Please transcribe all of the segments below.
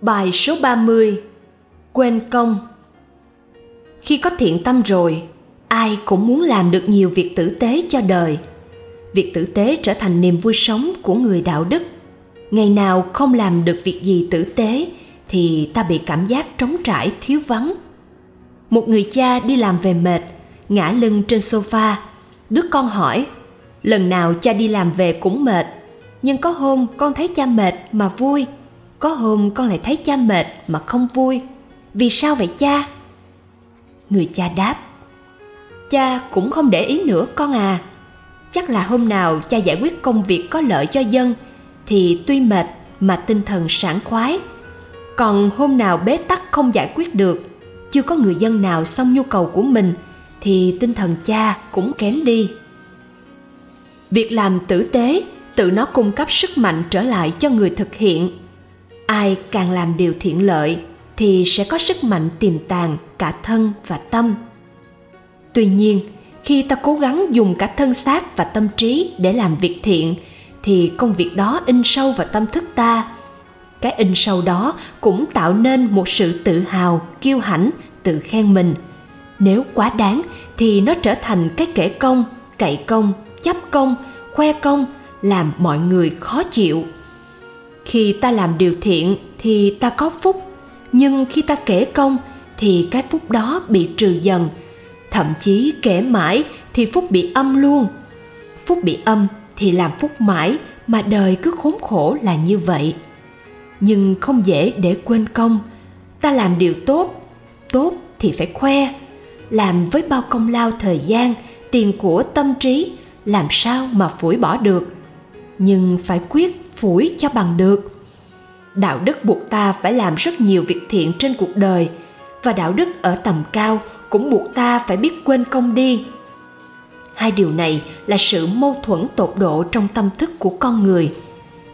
Bài số 30 Quên công Khi có thiện tâm rồi, ai cũng muốn làm được nhiều việc tử tế cho đời. Việc tử tế trở thành niềm vui sống của người đạo đức. Ngày nào không làm được việc gì tử tế thì ta bị cảm giác trống trải thiếu vắng. Một người cha đi làm về mệt, ngã lưng trên sofa. Đứa con hỏi, lần nào cha đi làm về cũng mệt, nhưng có hôm con thấy cha mệt mà vui – có hôm con lại thấy cha mệt mà không vui. Vì sao vậy cha? Người cha đáp, cha cũng không để ý nữa con à. Chắc là hôm nào cha giải quyết công việc có lợi cho dân, thì tuy mệt mà tinh thần sảng khoái. Còn hôm nào bế tắc không giải quyết được, chưa có người dân nào xong nhu cầu của mình, thì tinh thần cha cũng kém đi. Việc làm tử tế, tự nó cung cấp sức mạnh trở lại cho người thực hiện ai càng làm điều thiện lợi thì sẽ có sức mạnh tiềm tàng cả thân và tâm. Tuy nhiên, khi ta cố gắng dùng cả thân xác và tâm trí để làm việc thiện, thì công việc đó in sâu vào tâm thức ta. Cái in sâu đó cũng tạo nên một sự tự hào, kiêu hãnh, tự khen mình. Nếu quá đáng thì nó trở thành cái kể công cậy công, chấp công, khoe công, làm mọi người khó chịu khi ta làm điều thiện thì ta có phúc, nhưng khi ta kể công thì cái phúc đó bị trừ dần, thậm chí kể mãi thì phúc bị âm luôn. Phúc bị âm thì làm phúc mãi mà đời cứ khốn khổ là như vậy. Nhưng không dễ để quên công, ta làm điều tốt tốt thì phải khoe, làm với bao công lao thời gian, tiền của tâm trí, làm sao mà phủi bỏ được? Nhưng phải quyết phủi cho bằng được. Đạo đức buộc ta phải làm rất nhiều việc thiện trên cuộc đời, và đạo đức ở tầm cao cũng buộc ta phải biết quên công đi. Hai điều này là sự mâu thuẫn tột độ trong tâm thức của con người,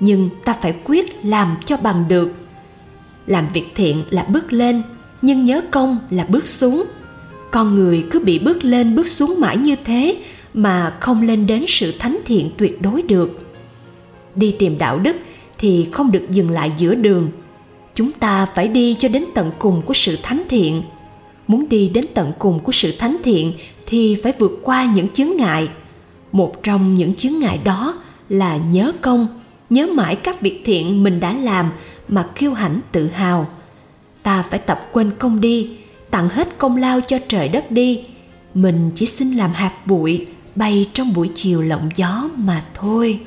nhưng ta phải quyết làm cho bằng được. Làm việc thiện là bước lên, nhưng nhớ công là bước xuống. Con người cứ bị bước lên bước xuống mãi như thế mà không lên đến sự thánh thiện tuyệt đối được đi tìm đạo đức thì không được dừng lại giữa đường. Chúng ta phải đi cho đến tận cùng của sự thánh thiện. Muốn đi đến tận cùng của sự thánh thiện thì phải vượt qua những chướng ngại. Một trong những chướng ngại đó là nhớ công, nhớ mãi các việc thiện mình đã làm mà kiêu hãnh tự hào. Ta phải tập quên công đi, tặng hết công lao cho trời đất đi. Mình chỉ xin làm hạt bụi bay trong buổi chiều lộng gió mà thôi.